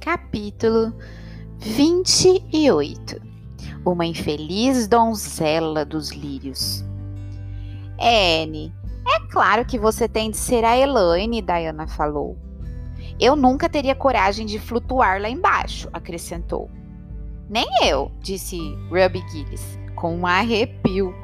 Capítulo 28 Uma infeliz donzela dos lírios. Anne, é claro que você tem de ser a Elaine, Diana falou. Eu nunca teria coragem de flutuar lá embaixo, acrescentou. Nem eu, disse Ruby Gillis, com um arrepio.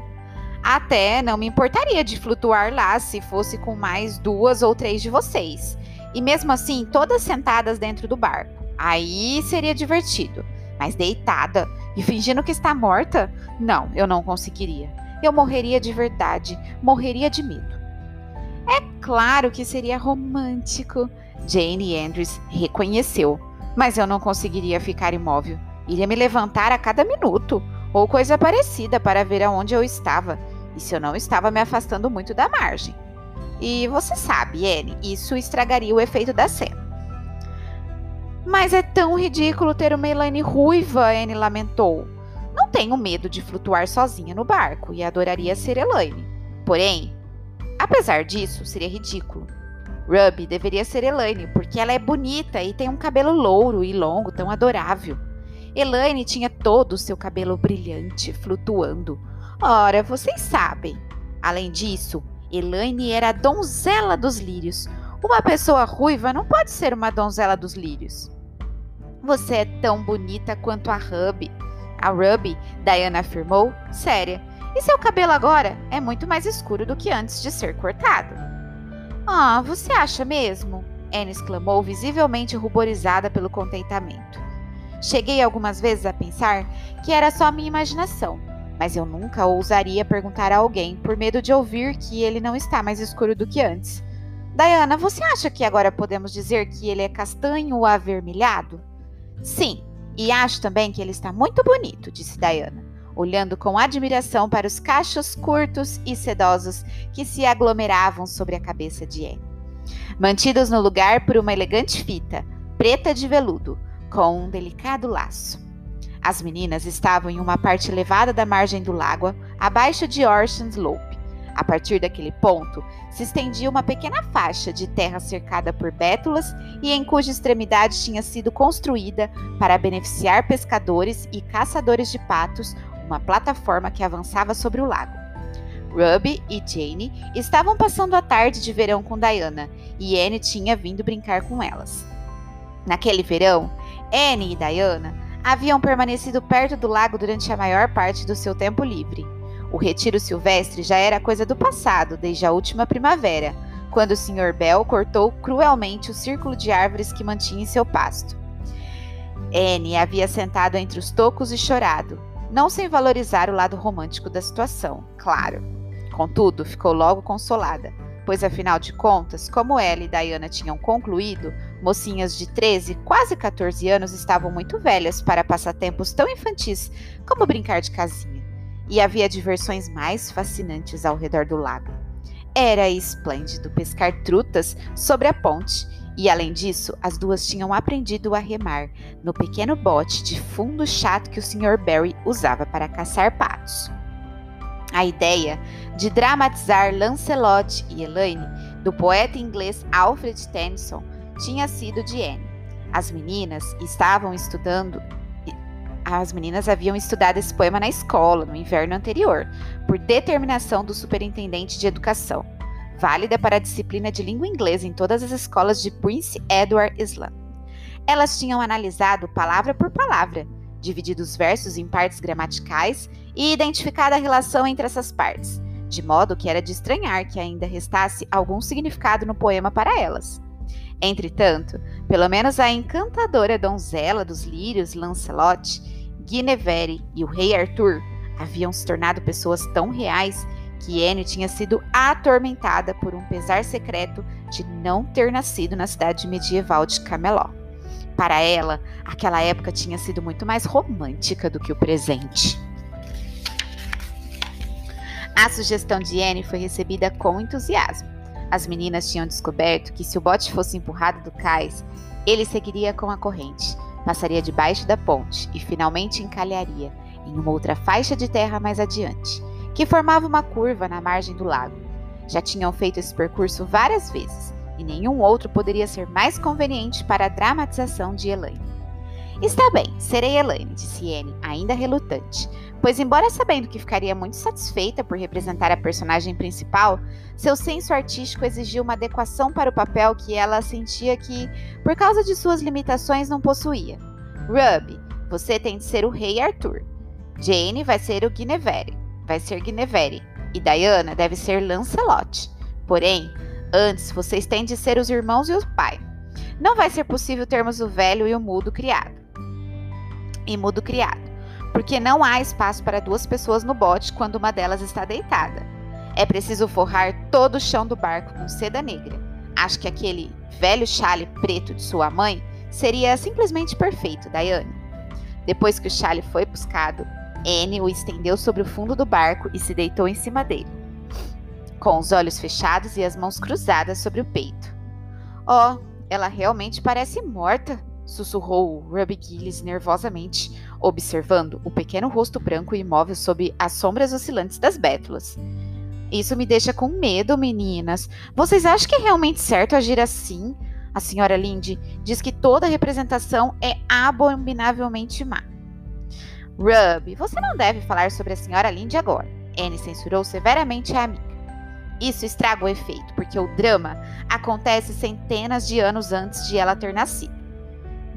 Até não me importaria de flutuar lá se fosse com mais duas ou três de vocês. E mesmo assim, todas sentadas dentro do barco. Aí seria divertido. Mas deitada e fingindo que está morta? Não, eu não conseguiria. Eu morreria de verdade, morreria de medo. É claro que seria romântico, Jane Andrews reconheceu. Mas eu não conseguiria ficar imóvel. Iria me levantar a cada minuto, ou coisa parecida, para ver aonde eu estava, se eu não estava me afastando muito da margem. E você sabe, Anne, isso estragaria o efeito da cena. Mas é tão ridículo ter uma Elaine ruiva, Anne lamentou. Não tenho medo de flutuar sozinha no barco e adoraria ser Elaine. Porém, apesar disso, seria ridículo. Ruby deveria ser Elaine, porque ela é bonita e tem um cabelo louro e longo tão adorável. Elaine tinha todo o seu cabelo brilhante, flutuando. Ora, vocês sabem. Além disso, Elaine era a donzela dos lírios. Uma pessoa ruiva não pode ser uma donzela dos lírios. Você é tão bonita quanto a Ruby. A Ruby, Diana afirmou, séria. E seu cabelo agora é muito mais escuro do que antes de ser cortado. Ah, você acha mesmo? Anne exclamou, visivelmente ruborizada pelo contentamento. Cheguei algumas vezes a pensar que era só minha imaginação, mas eu nunca ousaria perguntar a alguém por medo de ouvir que ele não está mais escuro do que antes. Diana, você acha que agora podemos dizer que ele é castanho avermelhado? Sim, e acho também que ele está muito bonito, disse Diana, olhando com admiração para os cachos curtos e sedosos que se aglomeravam sobre a cabeça de Anne. Mantidos no lugar por uma elegante fita, preta de veludo, com um delicado laço. As meninas estavam em uma parte elevada da margem do lago, abaixo de Ocean's Lope, a partir daquele ponto, se estendia uma pequena faixa de terra cercada por bétulas e em cuja extremidade tinha sido construída, para beneficiar pescadores e caçadores de patos, uma plataforma que avançava sobre o lago. Ruby e Jane estavam passando a tarde de verão com Diana e Anne tinha vindo brincar com elas. Naquele verão, Anne e Diana haviam permanecido perto do lago durante a maior parte do seu tempo livre. O retiro silvestre já era coisa do passado, desde a última primavera, quando o Sr. Bell cortou cruelmente o círculo de árvores que mantinha em seu pasto. Anne havia sentado entre os tocos e chorado, não sem valorizar o lado romântico da situação, claro. Contudo, ficou logo consolada, pois afinal de contas, como ela e Diana tinham concluído, mocinhas de 13, quase 14 anos estavam muito velhas para passatempos tão infantis como brincar de casinha e havia diversões mais fascinantes ao redor do lago. Era esplêndido pescar trutas sobre a ponte, e além disso, as duas tinham aprendido a remar no pequeno bote de fundo chato que o Sr. Barry usava para caçar patos. A ideia de dramatizar Lancelot e Elaine, do poeta inglês Alfred Tennyson, tinha sido de Anne. As meninas estavam estudando as meninas haviam estudado esse poema na escola, no inverno anterior, por determinação do superintendente de educação, válida para a disciplina de língua inglesa em todas as escolas de Prince Edward Island. Elas tinham analisado palavra por palavra, dividido os versos em partes gramaticais e identificado a relação entre essas partes, de modo que era de estranhar que ainda restasse algum significado no poema para elas. Entretanto, pelo menos a encantadora donzela dos lírios, Lancelot, Guinevere e o rei Arthur haviam se tornado pessoas tão reais que Anne tinha sido atormentada por um pesar secreto de não ter nascido na cidade medieval de Camelot. Para ela, aquela época tinha sido muito mais romântica do que o presente. A sugestão de Anne foi recebida com entusiasmo. As meninas tinham descoberto que se o bote fosse empurrado do cais, ele seguiria com a corrente passaria debaixo da ponte e finalmente encalharia em uma outra faixa de terra mais adiante, que formava uma curva na margem do lago. Já tinham feito esse percurso várias vezes e nenhum outro poderia ser mais conveniente para a dramatização de Elaine. Está bem, serei Elaine, disse Anne, ainda relutante, pois, embora sabendo que ficaria muito satisfeita por representar a personagem principal, seu senso artístico exigia uma adequação para o papel que ela sentia que, por causa de suas limitações, não possuía. Ruby, você tem de ser o rei Arthur. Jane vai ser o Guinevere, vai ser Guinevere, e Diana deve ser Lancelot. Porém, antes vocês têm de ser os irmãos e o pai. Não vai ser possível termos o velho e o mudo criado. E mudo criado, porque não há espaço para duas pessoas no bote quando uma delas está deitada. É preciso forrar todo o chão do barco com seda negra. Acho que aquele velho chale preto de sua mãe seria simplesmente perfeito, Diane. Depois que o chale foi buscado, Anne o estendeu sobre o fundo do barco e se deitou em cima dele com os olhos fechados e as mãos cruzadas sobre o peito. Oh, ela realmente parece morta, sussurrou Ruby Gillis nervosamente, observando o pequeno rosto branco e imóvel sob as sombras oscilantes das bétulas. Isso me deixa com medo, meninas. Vocês acham que é realmente certo agir assim? A senhora Lindy diz que toda representação é abominavelmente má. Ruby, você não deve falar sobre a senhora Lindy agora. Anne censurou severamente a amiga. Isso estraga o efeito, porque o drama acontece centenas de anos antes de ela ter nascido.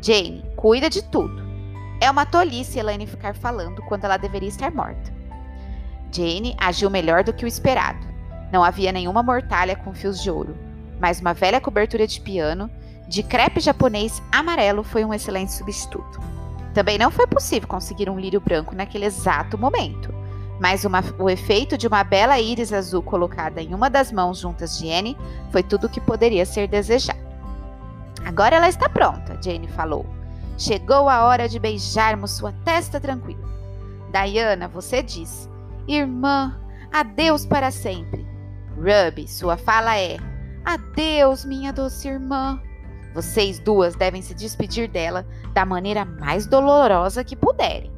Jane cuida de tudo. É uma tolice Elaine ficar falando quando ela deveria estar morta. Jane agiu melhor do que o esperado. Não havia nenhuma mortalha com fios de ouro, mas uma velha cobertura de piano de crepe japonês amarelo foi um excelente substituto. Também não foi possível conseguir um lírio branco naquele exato momento mas uma, o efeito de uma bela íris azul colocada em uma das mãos juntas de Anne foi tudo o que poderia ser desejado. Agora ela está pronta, Jane falou. Chegou a hora de beijarmos sua testa tranquila. Diana, você diz: Irmã, adeus para sempre. Ruby, sua fala é: Adeus, minha doce irmã. Vocês duas devem se despedir dela da maneira mais dolorosa que puderem.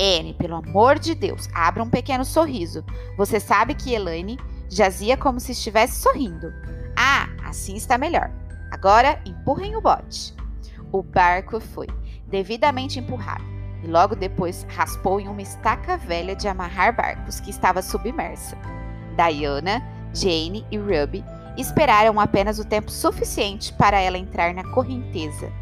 Anne, pelo amor de Deus, abra um pequeno sorriso. Você sabe que Elaine jazia como se estivesse sorrindo. Ah, assim está melhor. Agora empurrem o bote. O barco foi devidamente empurrado e logo depois raspou em uma estaca velha de amarrar barcos que estava submersa. Diana, Jane e Ruby esperaram apenas o tempo suficiente para ela entrar na correnteza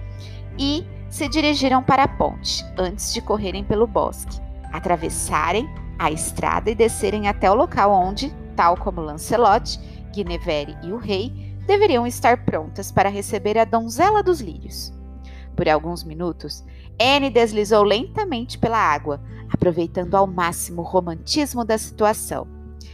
e se dirigiram para a ponte antes de correrem pelo bosque, atravessarem a estrada e descerem até o local onde, tal como Lancelot, Guinevere e o rei, deveriam estar prontas para receber a donzela dos lírios. Por alguns minutos, Anne deslizou lentamente pela água, aproveitando ao máximo o romantismo da situação.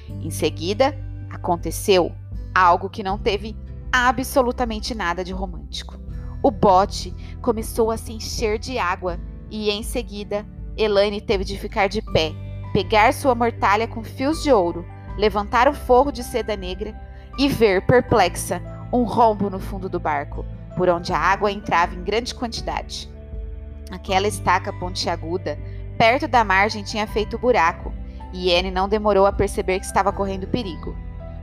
Em seguida, aconteceu algo que não teve absolutamente nada de romântico. O bote começou a se encher de água e, em seguida, Elaine teve de ficar de pé, pegar sua mortalha com fios de ouro, levantar o forro de seda negra e ver, perplexa, um rombo no fundo do barco, por onde a água entrava em grande quantidade. Aquela estaca pontiaguda, perto da margem, tinha feito buraco, e Anne não demorou a perceber que estava correndo perigo.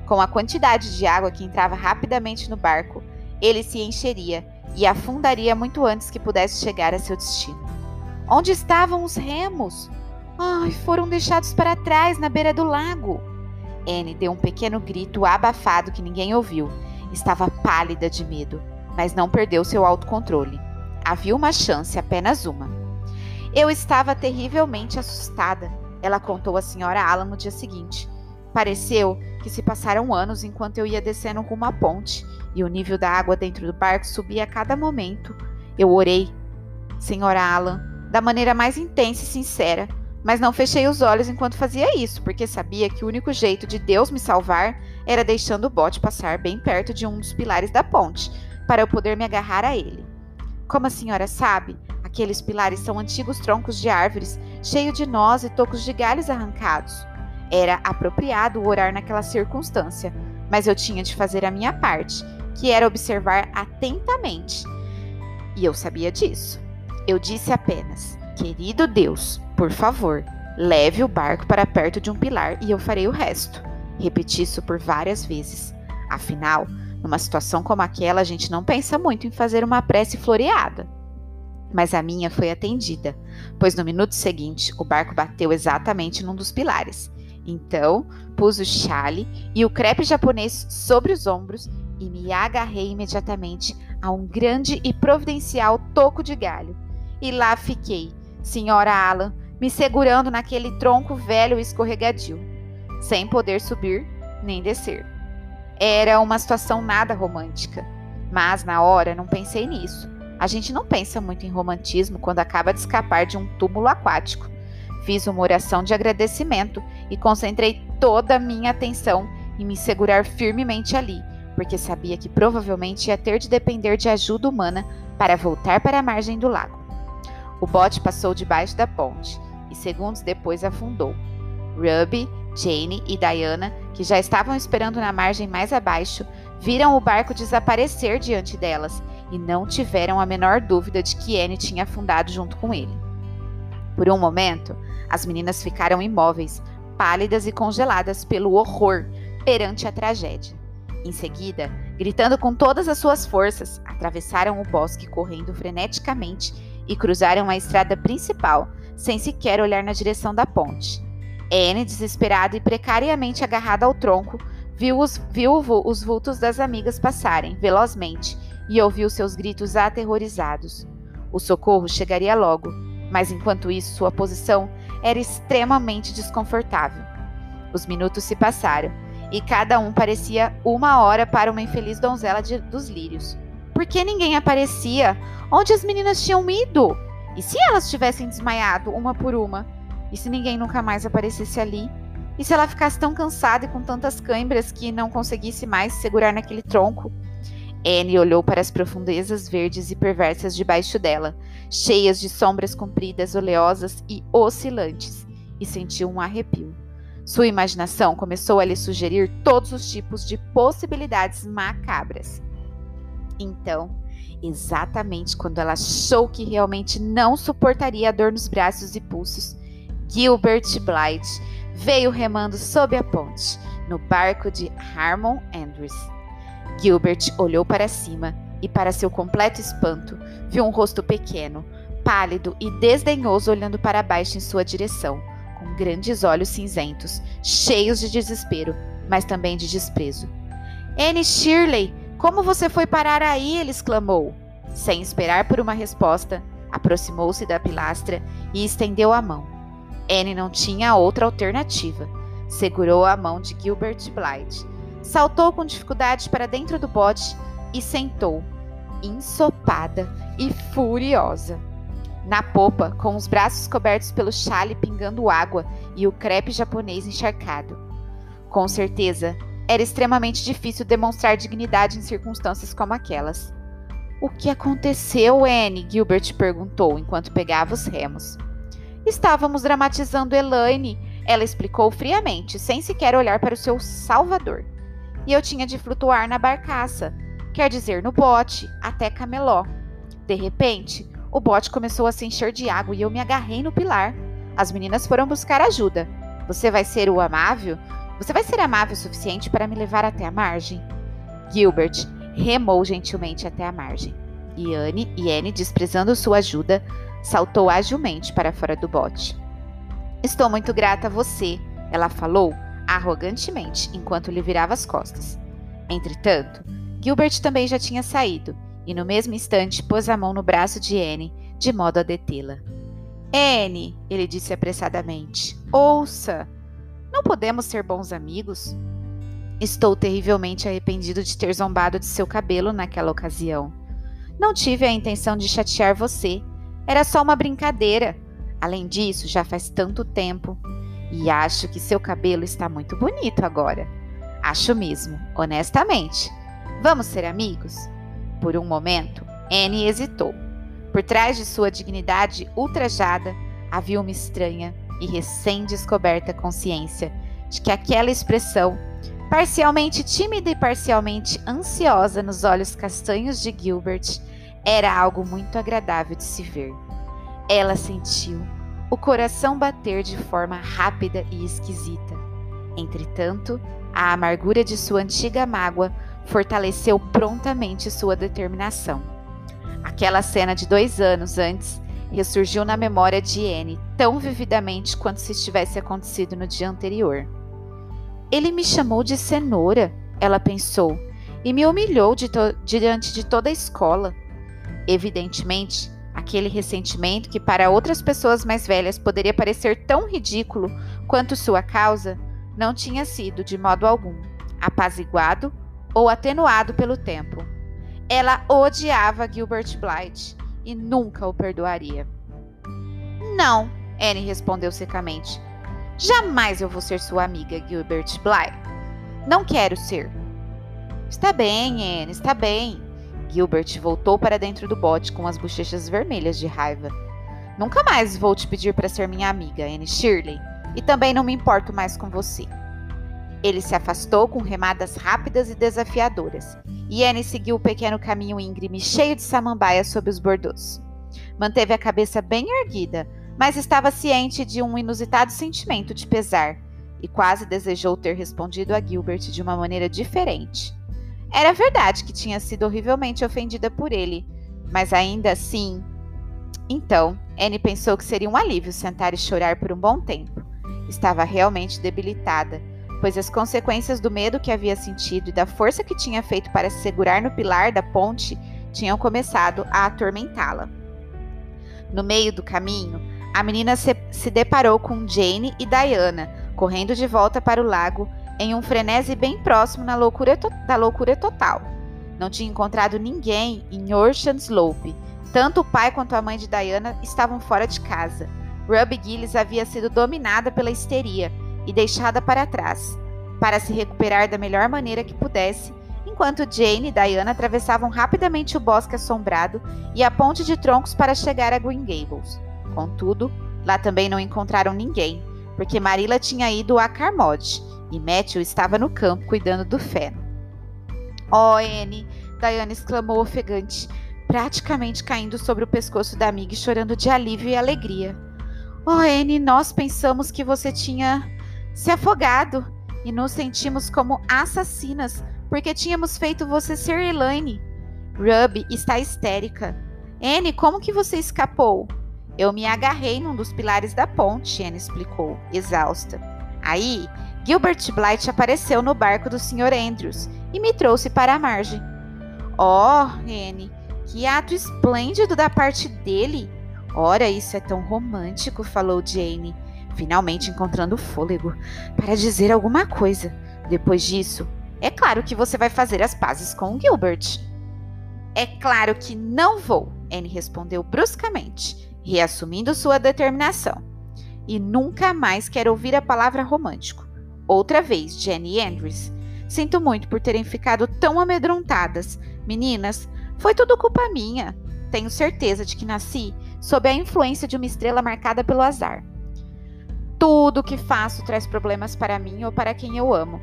Com a quantidade de água que entrava rapidamente no barco, ele se encheria e afundaria muito antes que pudesse chegar a seu destino. Onde estavam os remos? Ai, foram deixados para trás, na beira do lago. Anne deu um pequeno grito abafado que ninguém ouviu. Estava pálida de medo, mas não perdeu seu autocontrole. Havia uma chance, apenas uma. Eu estava terrivelmente assustada, ela contou à senhora Alan no dia seguinte. Pareceu que se passaram anos enquanto eu ia descendo rumo à ponte e o nível da água dentro do barco subia a cada momento. Eu orei, senhora Alan, da maneira mais intensa e sincera, mas não fechei os olhos enquanto fazia isso, porque sabia que o único jeito de Deus me salvar era deixando o bote passar bem perto de um dos pilares da ponte, para eu poder me agarrar a ele. Como a senhora sabe, aqueles pilares são antigos troncos de árvores, cheios de nós e tocos de galhos arrancados. Era apropriado orar naquela circunstância, mas eu tinha de fazer a minha parte que era observar atentamente. E eu sabia disso. Eu disse apenas: Querido Deus, por favor, leve o barco para perto de um pilar e eu farei o resto. Repeti isso por várias vezes. Afinal, Numa situação como aquela, a gente não pensa muito em fazer uma prece floreada. Mas a minha foi atendida, pois no minuto seguinte o barco bateu exatamente num dos pilares. Então, pus o chale e o crepe japonês sobre os ombros e me agarrei imediatamente a um grande e providencial toco de galho. E lá fiquei, senhora Alan, me segurando naquele tronco velho e escorregadio, sem poder subir nem descer. Era uma situação nada romântica, mas na hora não pensei nisso. A gente não pensa muito em romantismo quando acaba de escapar de um túmulo aquático. Fiz uma oração de agradecimento e concentrei toda a minha atenção em me segurar firmemente ali, porque sabia que provavelmente ia ter de depender de ajuda humana para voltar para a margem do lago. O bote passou debaixo da ponte e segundos depois afundou. Ruby, Jane e Diana, que já estavam esperando na margem mais abaixo, viram o barco desaparecer diante delas e não tiveram a menor dúvida de que Anne tinha afundado junto com ele. Por um momento, as meninas ficaram imóveis, pálidas e congeladas pelo horror perante a tragédia. Em seguida, gritando com todas as suas forças, atravessaram o bosque correndo freneticamente e cruzaram a estrada principal, sem sequer olhar na direção da ponte. Anne, desesperada e precariamente agarrada ao tronco, viu os, viu os vultos das amigas passarem velozmente e ouviu seus gritos aterrorizados. O socorro chegaria logo, mas enquanto isso sua posição era extremamente desconfortável. Os minutos se passaram e cada um parecia uma hora para uma infeliz donzela de, dos lírios. Por que ninguém aparecia? Onde as meninas tinham ido? E se elas tivessem desmaiado uma por uma? E se ninguém nunca mais aparecesse ali? E se ela ficasse tão cansada e com tantas câimbras que não conseguisse mais segurar naquele tronco? Anne olhou para as profundezas verdes e perversas debaixo dela, cheias de sombras compridas, oleosas e oscilantes, e sentiu um arrepio. Sua imaginação começou a lhe sugerir todos os tipos de possibilidades macabras. Então, exatamente quando ela achou que realmente não suportaria a dor nos braços e pulsos, Gilbert Blythe veio remando sob a ponte, no barco de Harmon Andrews. Gilbert olhou para cima e, para seu completo espanto, viu um rosto pequeno, pálido e desdenhoso olhando para baixo em sua direção, com grandes olhos cinzentos, cheios de desespero, mas também de desprezo. Anne Shirley, como você foi parar aí? ele exclamou. Sem esperar por uma resposta, aproximou-se da pilastra e estendeu a mão. Anne não tinha outra alternativa. Segurou a mão de Gilbert Blythe, saltou com dificuldade para dentro do bote e sentou, ensopada e furiosa. Na popa, com os braços cobertos pelo chale pingando água e o crepe japonês encharcado. Com certeza, era extremamente difícil demonstrar dignidade em circunstâncias como aquelas. O que aconteceu, Anne? Gilbert perguntou enquanto pegava os remos. Estávamos dramatizando Elaine, ela explicou friamente, sem sequer olhar para o seu salvador. E eu tinha de flutuar na barcaça, quer dizer, no bote, até Cameló. De repente, o bote começou a se encher de água e eu me agarrei no pilar. As meninas foram buscar ajuda. Você vai ser o amável? Você vai ser amável o suficiente para me levar até a margem? Gilbert remou gentilmente até a margem. E Anne e Anne, desprezando sua ajuda, saltou agilmente para fora do bote. Estou muito grata a você, ela falou arrogantemente enquanto lhe virava as costas. Entretanto, Gilbert também já tinha saído e no mesmo instante pôs a mão no braço de Anne de modo a detê-la. Anne, ele disse apressadamente, ouça! Não podemos ser bons amigos? Estou terrivelmente arrependido de ter zombado de seu cabelo naquela ocasião. Não tive a intenção de chatear você era só uma brincadeira. Além disso, já faz tanto tempo. E acho que seu cabelo está muito bonito agora. Acho mesmo, honestamente. Vamos ser amigos? Por um momento, Anne hesitou. Por trás de sua dignidade ultrajada havia uma estranha e recém-descoberta consciência de que aquela expressão, parcialmente tímida e parcialmente ansiosa nos olhos castanhos de Gilbert, era algo muito agradável de se ver. Ela sentiu o coração bater de forma rápida e esquisita. Entretanto, a amargura de sua antiga mágoa fortaleceu prontamente sua determinação. Aquela cena de dois anos antes ressurgiu na memória de Anne tão vividamente quanto se tivesse acontecido no dia anterior. Ele me chamou de cenoura, ela pensou, e me humilhou de diante de toda a escola. Evidentemente, aquele ressentimento que para outras pessoas mais velhas poderia parecer tão ridículo quanto sua causa, não tinha sido, de modo algum, apaziguado ou atenuado pelo tempo. Ela odiava Gilbert Blythe e nunca o perdoaria. Não, Anne respondeu secamente. Jamais eu vou ser sua amiga, Gilbert Blythe. Não quero ser. Está bem, Anne, está bem. Gilbert voltou para dentro do bote com as bochechas vermelhas de raiva. Nunca mais vou te pedir para ser minha amiga, Anne Shirley, e também não me importo mais com você. Ele se afastou com remadas rápidas e desafiadoras, e Anne seguiu o pequeno caminho íngreme cheio de samambaias sob os bordos. Manteve a cabeça bem erguida, mas estava ciente de um inusitado sentimento de pesar, e quase desejou ter respondido a Gilbert de uma maneira diferente. Era verdade que tinha sido horrivelmente ofendida por ele, mas ainda assim. Então, Anne pensou que seria um alívio sentar e chorar por um bom tempo. Estava realmente debilitada pois as consequências do medo que havia sentido e da força que tinha feito para se segurar no pilar da ponte tinham começado a atormentá-la. No meio do caminho, a menina se, se deparou com Jane e Diana, correndo de volta para o lago em um frenesi bem próximo loucura da loucura total. Não tinha encontrado ninguém em Ocean Slope. Tanto o pai quanto a mãe de Diana estavam fora de casa. Ruby Gillis havia sido dominada pela histeria e deixada para trás, para se recuperar da melhor maneira que pudesse, enquanto Jane e Diana atravessavam rapidamente o bosque assombrado e a ponte de troncos para chegar a Green Gables. Contudo, lá também não encontraram ninguém, porque Marilla tinha ido a Carmode e Matthew estava no campo cuidando do feno. Oh, Anne! Diana exclamou ofegante, praticamente caindo sobre o pescoço da amiga e chorando de alívio e alegria. Oh, Anne, nós pensamos que você tinha se afogado e nos sentimos como assassinas porque tínhamos feito você ser Elaine. Ruby está histérica. Anne, como que você escapou? Eu me agarrei num dos pilares da ponte, Anne explicou, exausta. Aí, Gilbert Blight apareceu no barco do Sr. Andrews e me trouxe para a margem. Oh, Anne, que ato esplêndido da parte dele! Ora, isso é tão romântico, falou Jane finalmente encontrando fôlego para dizer alguma coisa. Depois disso, é claro que você vai fazer as pazes com Gilbert. É claro que não vou, Anne respondeu bruscamente, reassumindo sua determinação. E nunca mais quero ouvir a palavra romântico. Outra vez, Jenny Andrews. Sinto muito por terem ficado tão amedrontadas. Meninas, foi tudo culpa minha. Tenho certeza de que nasci sob a influência de uma estrela marcada pelo azar. Tudo o que faço traz problemas para mim ou para quem eu amo.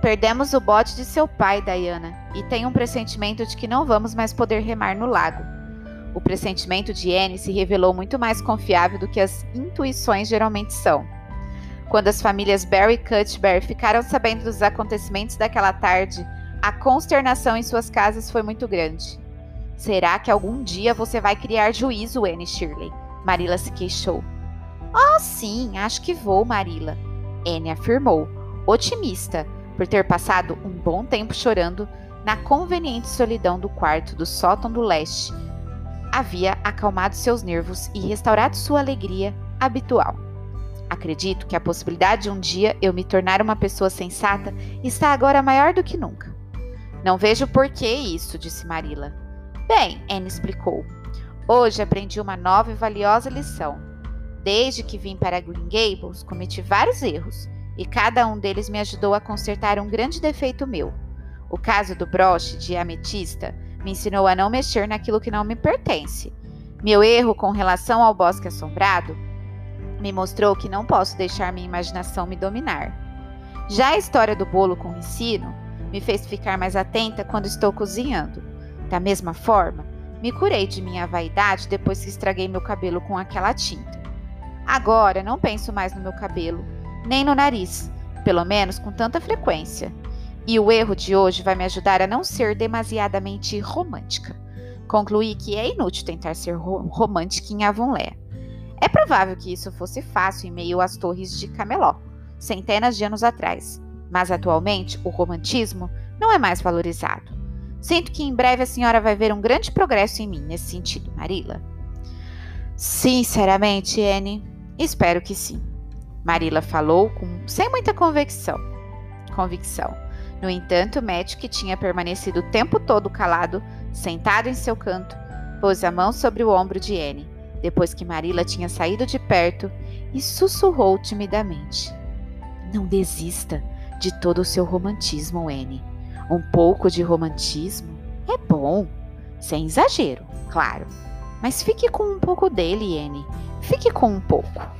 Perdemos o bote de seu pai, Diana, e tenho um pressentimento de que não vamos mais poder remar no lago. O pressentimento de Anne se revelou muito mais confiável do que as intuições geralmente são. Quando as famílias Barry e Cuthbert ficaram sabendo dos acontecimentos daquela tarde, a consternação em suas casas foi muito grande. Será que algum dia você vai criar juízo, Anne Shirley? Marilla se queixou. Oh, sim, acho que vou, Marilla. Anne afirmou, otimista, por ter passado um bom tempo chorando na conveniente solidão do quarto do sótão do leste. Havia acalmado seus nervos e restaurado sua alegria habitual. Acredito que a possibilidade de um dia eu me tornar uma pessoa sensata está agora maior do que nunca. Não vejo por que isso, disse Marilla. Bem, Anne explicou. Hoje aprendi uma nova e valiosa lição. Desde que vim para Green Gables, cometi vários erros, e cada um deles me ajudou a consertar um grande defeito meu. O caso do broche de ametista me ensinou a não mexer naquilo que não me pertence. Meu erro com relação ao bosque assombrado me mostrou que não posso deixar minha imaginação me dominar. Já a história do bolo com ensino me fez ficar mais atenta quando estou cozinhando. Da mesma forma, me curei de minha vaidade depois que estraguei meu cabelo com aquela tinta. Agora não penso mais no meu cabelo, nem no nariz, pelo menos com tanta frequência. E o erro de hoje vai me ajudar a não ser demasiadamente romântica. Concluí que é inútil tentar ser ro romântica em Avonlea. É provável que isso fosse fácil em meio às torres de Cameló, centenas de anos atrás, mas atualmente o romantismo não é mais valorizado. Sinto que em breve a senhora vai ver um grande progresso em mim nesse sentido, Marila. Sinceramente, Anne, espero que sim. Marila falou com, sem muita convicção. Convicção. No entanto, Matt, que tinha permanecido o tempo todo calado, sentado em seu canto, pôs a mão sobre o ombro de Anne, depois que Marila tinha saído de perto, e sussurrou timidamente: Não desista de todo o seu romantismo, Anne. Um pouco de romantismo é bom, sem exagero, claro. Mas fique com um pouco dele, Anne. Fique com um pouco.